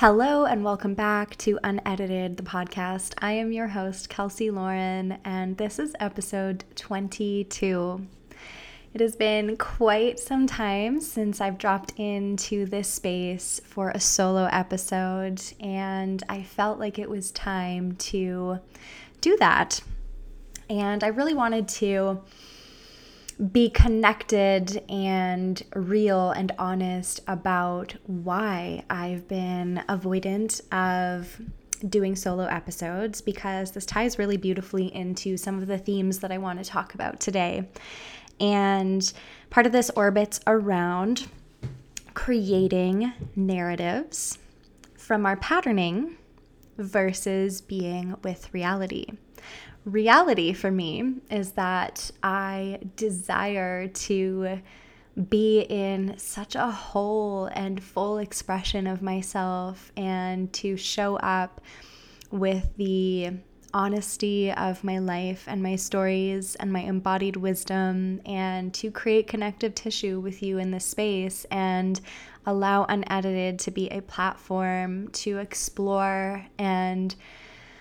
Hello, and welcome back to Unedited, the podcast. I am your host, Kelsey Lauren, and this is episode 22. It has been quite some time since I've dropped into this space for a solo episode, and I felt like it was time to do that. And I really wanted to be connected and real and honest about why I've been avoidant of doing solo episodes because this ties really beautifully into some of the themes that I want to talk about today. And part of this orbits around creating narratives from our patterning versus being with reality reality for me is that I desire to be in such a whole and full expression of myself and to show up with the honesty of my life and my stories and my embodied wisdom and to create connective tissue with you in this space and allow unedited to be a platform to explore and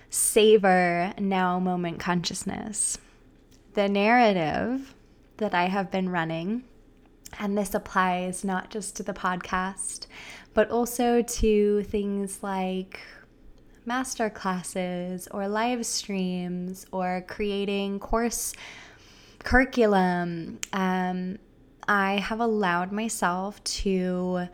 savor now moment consciousness. The narrative that I have been running, and this applies not just to the podcast, but also to things like master classes or live streams or creating course curriculum. Um, I have allowed myself to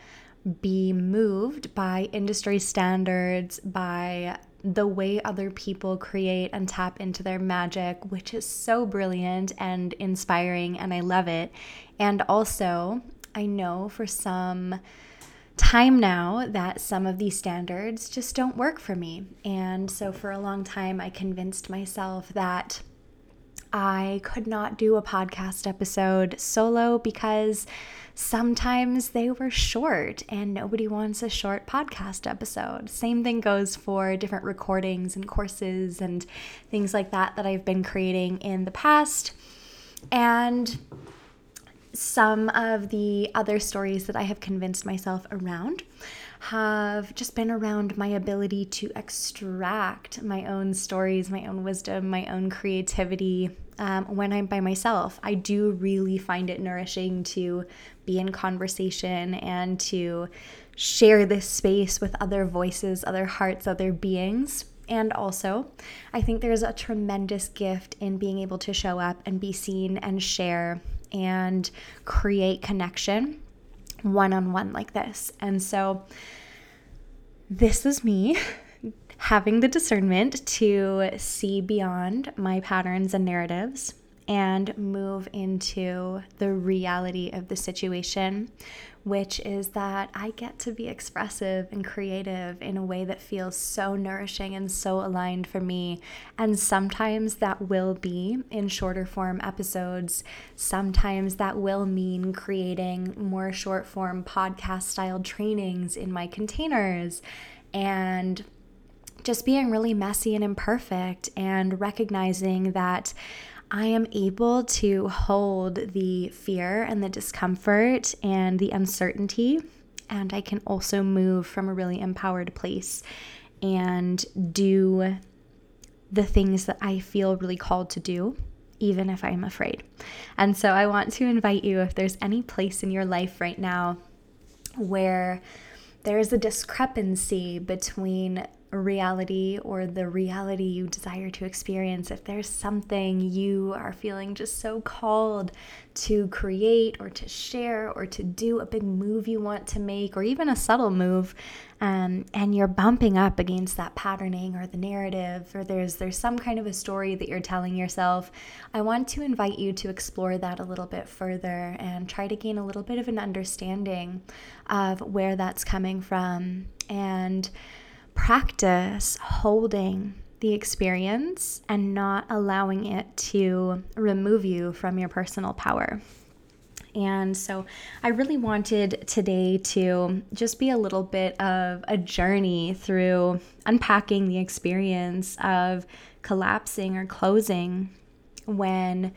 be moved by industry standards, by the way other people create and tap into their magic, which is so brilliant and inspiring, and I love it. And also, I know for some time now that some of these standards just don't work for me. And so, for a long time, I convinced myself that I could not do a podcast episode solo because sometimes they were short and nobody wants a short podcast episode. Same thing goes for different recordings and courses and things like that that I've been creating in the past. And some of the other stories that I have convinced myself around have just been around my ability to extract my own stories, my own wisdom, my own creativity um, when I'm by myself. I do really find it nourishing to be in conversation and to share this space with other voices, other hearts, other beings. And also, I think there's a tremendous gift in being able to show up and be seen and share and create connection one on one like this. And so, this is me having the discernment to see beyond my patterns and narratives and move into the reality of the situation, which is that I get to be expressive and creative in a way that feels so nourishing and so aligned for me. And sometimes that will be in shorter form episodes. Sometimes that will mean creating more short form podcast style trainings in my containers. And just being really messy and imperfect and recognizing that I am able to hold the fear and the discomfort and the uncertainty. And I can also move from a really empowered place and do the things that I feel really called to do, even if I'm afraid. And so I want to invite you if there's any place in your life right now where there is a discrepancy between reality or the reality you desire to experience, if there's something you are feeling just so called to create or to share or to do a big move you want to make, or even a subtle move, um, and you're bumping up against that patterning or the narrative, or there's there's some kind of a story that you're telling yourself, I want to invite you to explore that a little bit further and try to gain a little bit of an understanding of where that's coming from. And practice holding the experience and not allowing it to remove you from your personal power. And so I really wanted today to just be a little bit of a journey through unpacking the experience of collapsing or closing when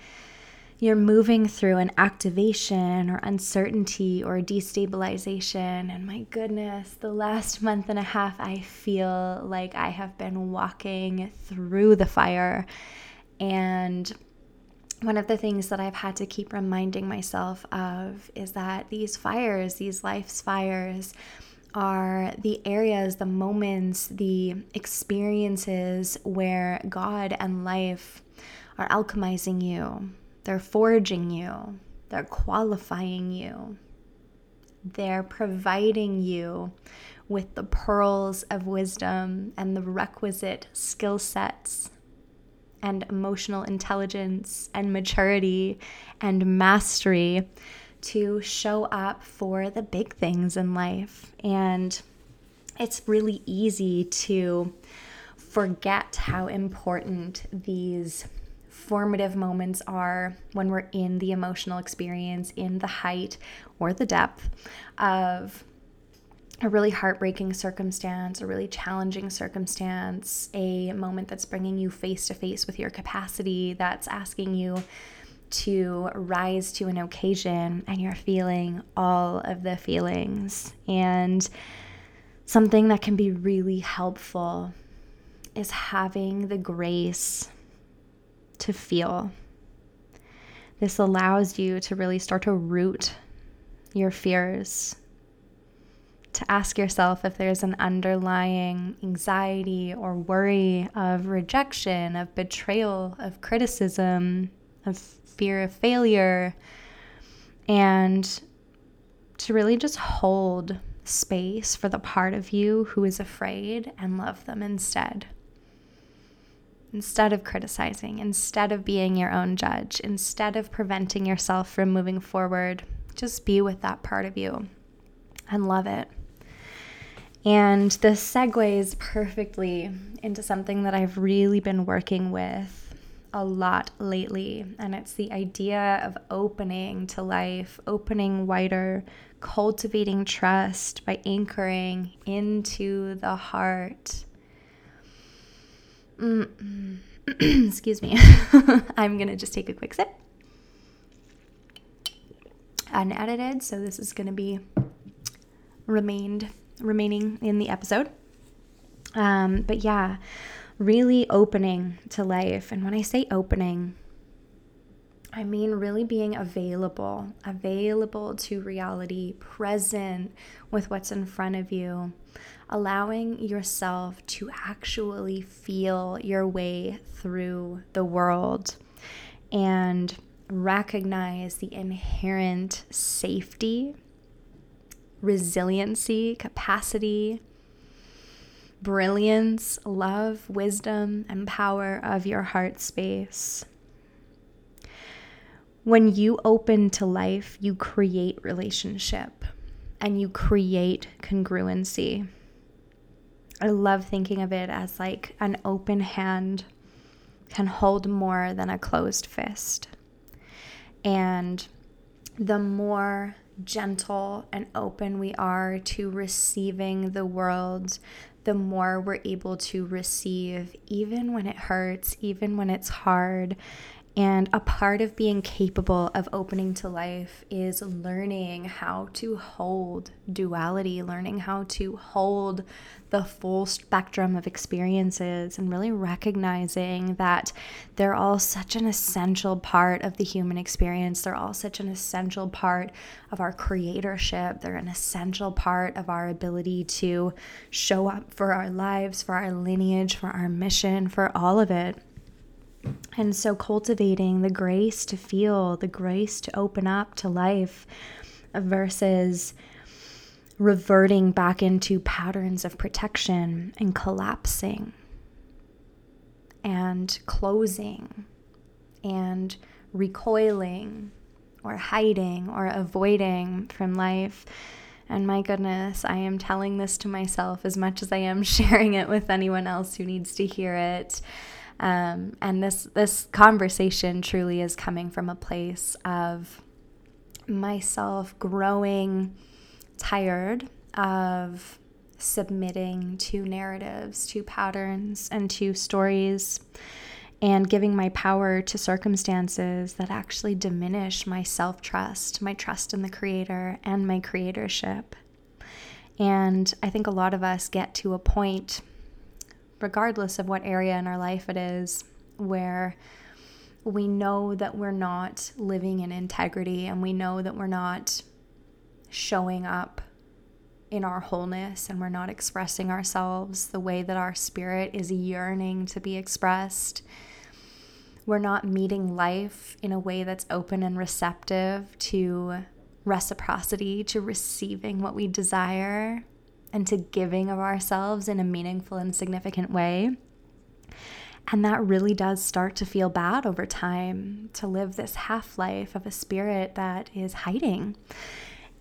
you're moving through an activation or uncertainty or destabilization. And my goodness, the last month and a half, I feel like I have been walking through the fire. And one of the things that I've had to keep reminding myself of is that these fires, these life's fires, are the areas, the moments, the experiences where God and life are alchemizing you, they're forging you, they're qualifying you, they're providing you with the pearls of wisdom and the requisite skill sets and emotional intelligence and maturity and mastery to show up for the big things in life. And it's really easy to forget how important these formative moments are when we're in the emotional experience, in the height or the depth of a really heartbreaking circumstance, a really challenging circumstance, a moment that's bringing you face to face with your capacity, that's asking you to rise to an occasion, and you're feeling all of the feelings. And something that can be really helpful is having the grace to feel. This allows you to really start to root your fears to ask yourself if there's an underlying anxiety or worry of rejection, of betrayal, of criticism, of fear of failure, and to really just hold space for the part of you who is afraid and love them instead. Instead of criticizing, instead of being your own judge, instead of preventing yourself from moving forward, just be with that part of you and love it. And this segues perfectly into something that I've really been working with a lot lately. And it's the idea of opening to life, opening wider, cultivating trust by anchoring into the heart. Excuse me. I'm going to just take a quick sip. Unedited, so this is going to be remained remaining in the episode. Um, but yeah, really opening to life. And when I say opening, I mean really being available, available to reality, present with what's in front of you, allowing yourself to actually feel your way through the world and recognize the inherent safety resiliency, capacity, brilliance, love, wisdom, and power of your heart space. When you open to life, you create relationship and you create congruency. I love thinking of it as like an open hand can hold more than a closed fist. And the more gentle and open we are to receiving the world, the more we're able to receive, even when it hurts, even when it's hard, and a part of being capable of opening to life is learning how to hold duality, learning how to hold the full spectrum of experiences, and really recognizing that they're all such an essential part of the human experience. They're all such an essential part of our creatorship. They're an essential part of our ability to show up for our lives, for our lineage, for our mission, for all of it. And so, cultivating the grace to feel, the grace to open up to life uh, versus reverting back into patterns of protection and collapsing and closing and recoiling or hiding or avoiding from life. And my goodness, I am telling this to myself as much as I am sharing it with anyone else who needs to hear it. Um, and this this conversation truly is coming from a place of myself growing tired of submitting to narratives, to patterns, and to stories. and giving my power to circumstances that actually diminish my self trust, my trust in the Creator, and my creatorship. And I think a lot of us get to a point, regardless of what area in our life it is, where we know that we're not living in integrity and we know that we're not showing up in our wholeness and we're not expressing ourselves the way that our spirit is yearning to be expressed. We're not meeting life in a way that's open and receptive to reciprocity, to receiving what we desire, and to giving of ourselves in a meaningful and significant way. And that really does start to feel bad over time to live this half life of a spirit that is hiding.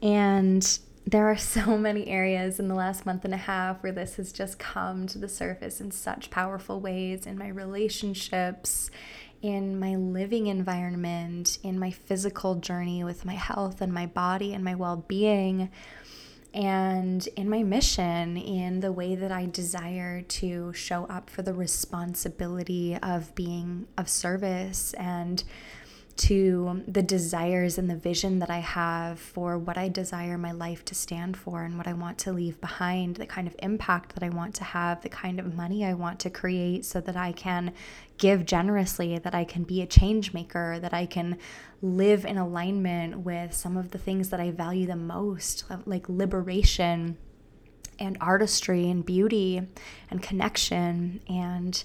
And there are so many areas in the last month and a half where this has just come to the surface in such powerful ways in my relationships, in my living environment, in my physical journey with my health and my body and my well being, and in my mission, in the way that I desire to show up for the responsibility of being of service and to the desires and the vision that I have for what I desire my life to stand for and what I want to leave behind, the kind of impact that I want to have, the kind of money I want to create so that I can give generously, that I can be a change maker, that I can live in alignment with some of the things that I value the most, uh, like liberation and artistry and beauty and connection. And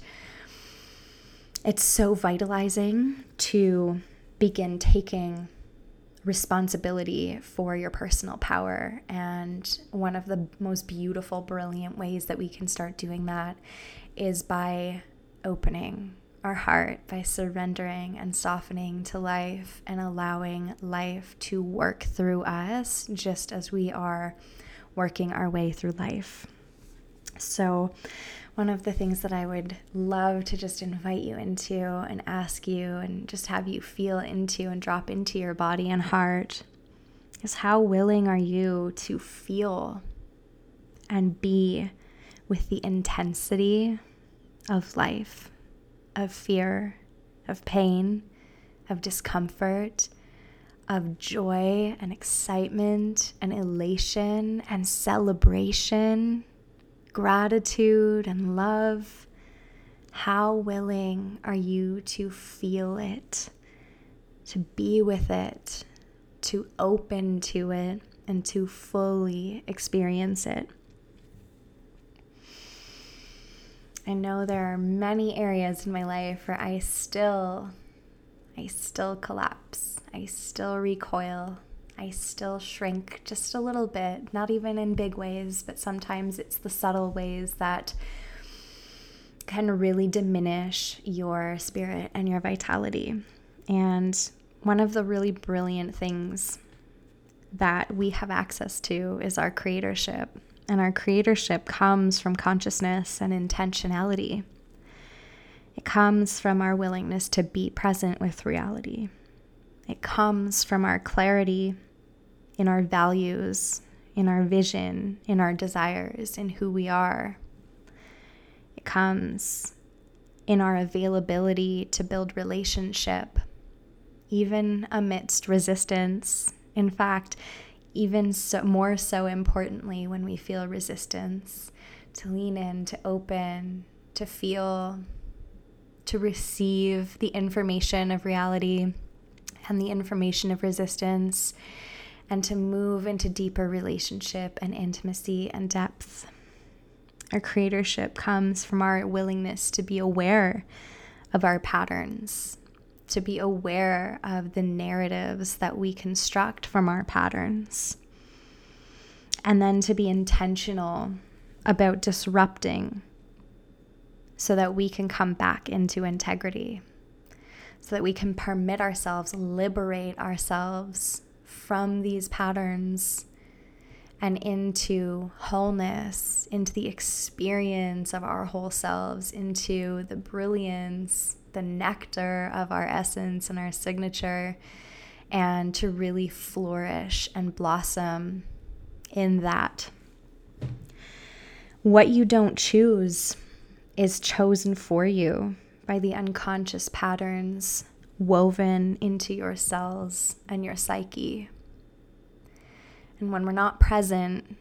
it's so vitalizing to begin taking responsibility for your personal power. And one of the most beautiful, brilliant ways that we can start doing that is by opening our heart, by surrendering and softening to life and allowing life to work through us just as we are working our way through life. So, one of the things that I would love to just invite you into and ask you and just have you feel into and drop into your body and heart is how willing are you to feel and be with the intensity of life, of fear, of pain, of discomfort, of joy and excitement and elation and celebration gratitude and love, how willing are you to feel it, to be with it, to open to it, and to fully experience it? I know there are many areas in my life where I still I still collapse. I still recoil. I still shrink just a little bit, not even in big ways, but sometimes it's the subtle ways that can really diminish your spirit and your vitality. And one of the really brilliant things that we have access to is our creatorship. And our creatorship comes from consciousness and intentionality. It comes from our willingness to be present with reality. It comes from our clarity in our values, in our vision, in our desires, in who we are. It comes in our availability to build relationship, even amidst resistance. In fact, even so, more so importantly, when we feel resistance, to lean in, to open, to feel, to receive the information of reality and the information of resistance and to move into deeper relationship and intimacy and depth. Our creatorship comes from our willingness to be aware of our patterns, to be aware of the narratives that we construct from our patterns, and then to be intentional about disrupting so that we can come back into integrity, so that we can permit ourselves, liberate ourselves from these patterns and into wholeness, into the experience of our whole selves, into the brilliance, the nectar of our essence and our signature, and to really flourish and blossom in that. What you don't choose is chosen for you by the unconscious patterns woven into your cells and your psyche. And when we're not present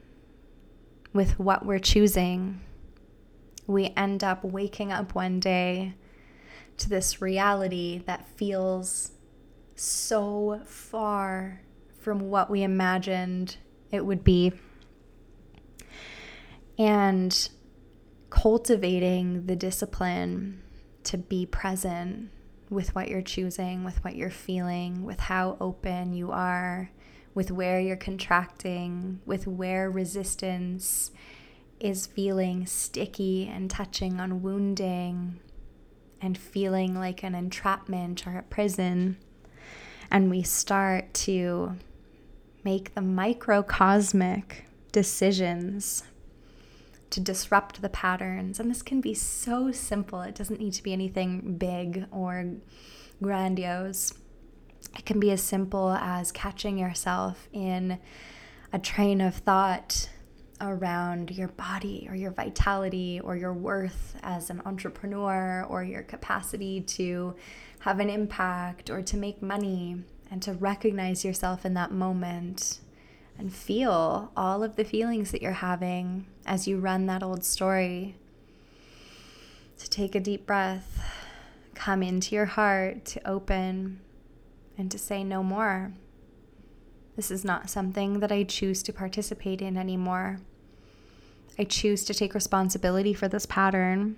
with what we're choosing, we end up waking up one day to this reality that feels so far from what we imagined it would be. And cultivating the discipline to be present with what you're choosing, with what you're feeling, with how open you are, with where you're contracting, with where resistance is feeling sticky and touching on wounding and feeling like an entrapment or a prison. And we start to make the microcosmic decisions to disrupt the patterns. And this can be so simple, it doesn't need to be anything big or grandiose. It can be as simple as catching yourself in a train of thought around your body or your vitality or your worth as an entrepreneur or your capacity to have an impact or to make money and to recognize yourself in that moment and feel all of the feelings that you're having as you run that old story. To take a deep breath, come into your heart, to open, and to say no more. This is not something that I choose to participate in anymore. I choose to take responsibility for this pattern.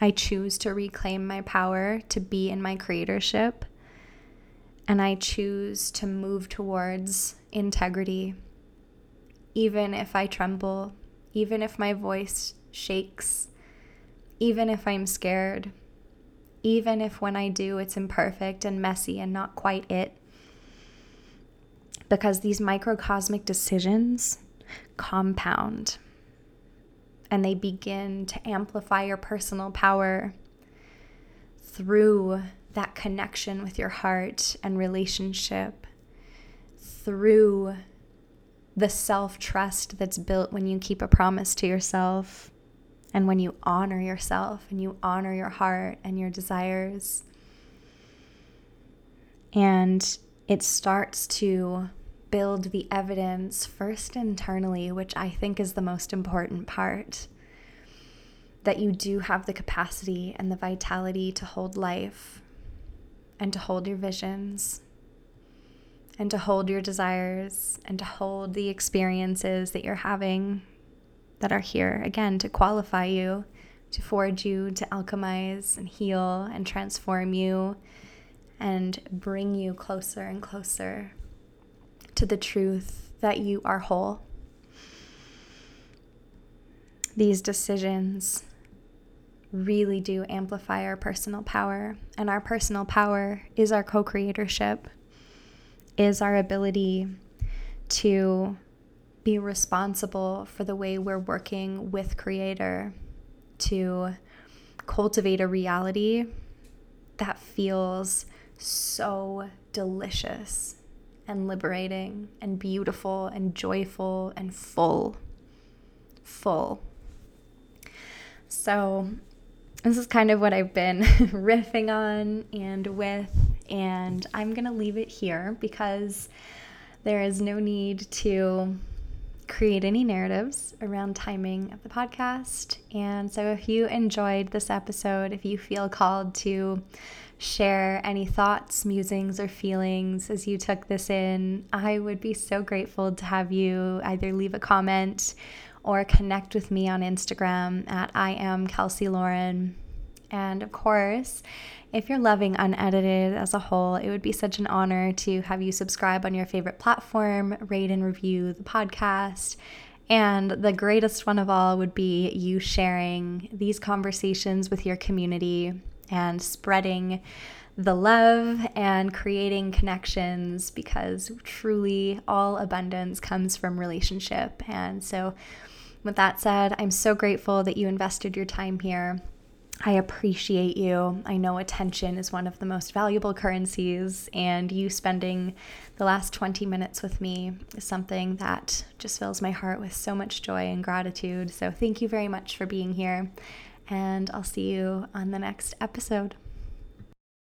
I choose to reclaim my power to be in my creatorship and I choose to move towards integrity. Even if I tremble, even if my voice shakes, even if I'm scared, even if when I do it's imperfect and messy and not quite it. Because these microcosmic decisions compound and they begin to amplify your personal power through that connection with your heart and relationship through the self trust that's built when you keep a promise to yourself and when you honor yourself and you honor your heart and your desires. And it starts to build the evidence first internally, which I think is the most important part. That you do have the capacity and the vitality to hold life and to hold your visions and to hold your desires and to hold the experiences that you're having that are here again to qualify you, to forge you, to alchemize and heal and transform you and bring you closer and closer to the truth that you are whole. These decisions really do amplify our personal power. And our personal power is our co creatorship, is our ability to be responsible for the way we're working with Creator, to cultivate a reality that feels so delicious and liberating and beautiful and joyful and full. Full. So, this is kind of what I've been riffing on and with, and I'm going to leave it here because there is no need to create any narratives around timing of the podcast. And so, if you enjoyed this episode, if you feel called to share any thoughts, musings, or feelings as you took this in, I would be so grateful to have you either leave a comment or connect with me on Instagram at I am Kelsey Lauren. And of course, if you're loving Unedited as a whole, it would be such an honor to have you subscribe on your favorite platform, rate and review the podcast. And the greatest one of all would be you sharing these conversations with your community and spreading the love and creating connections because truly all abundance comes from relationship. And so, with that said, I'm so grateful that you invested your time here. I appreciate you. I know attention is one of the most valuable currencies, and you spending the last 20 minutes with me is something that just fills my heart with so much joy and gratitude. So, thank you very much for being here. And I'll see you on the next episode.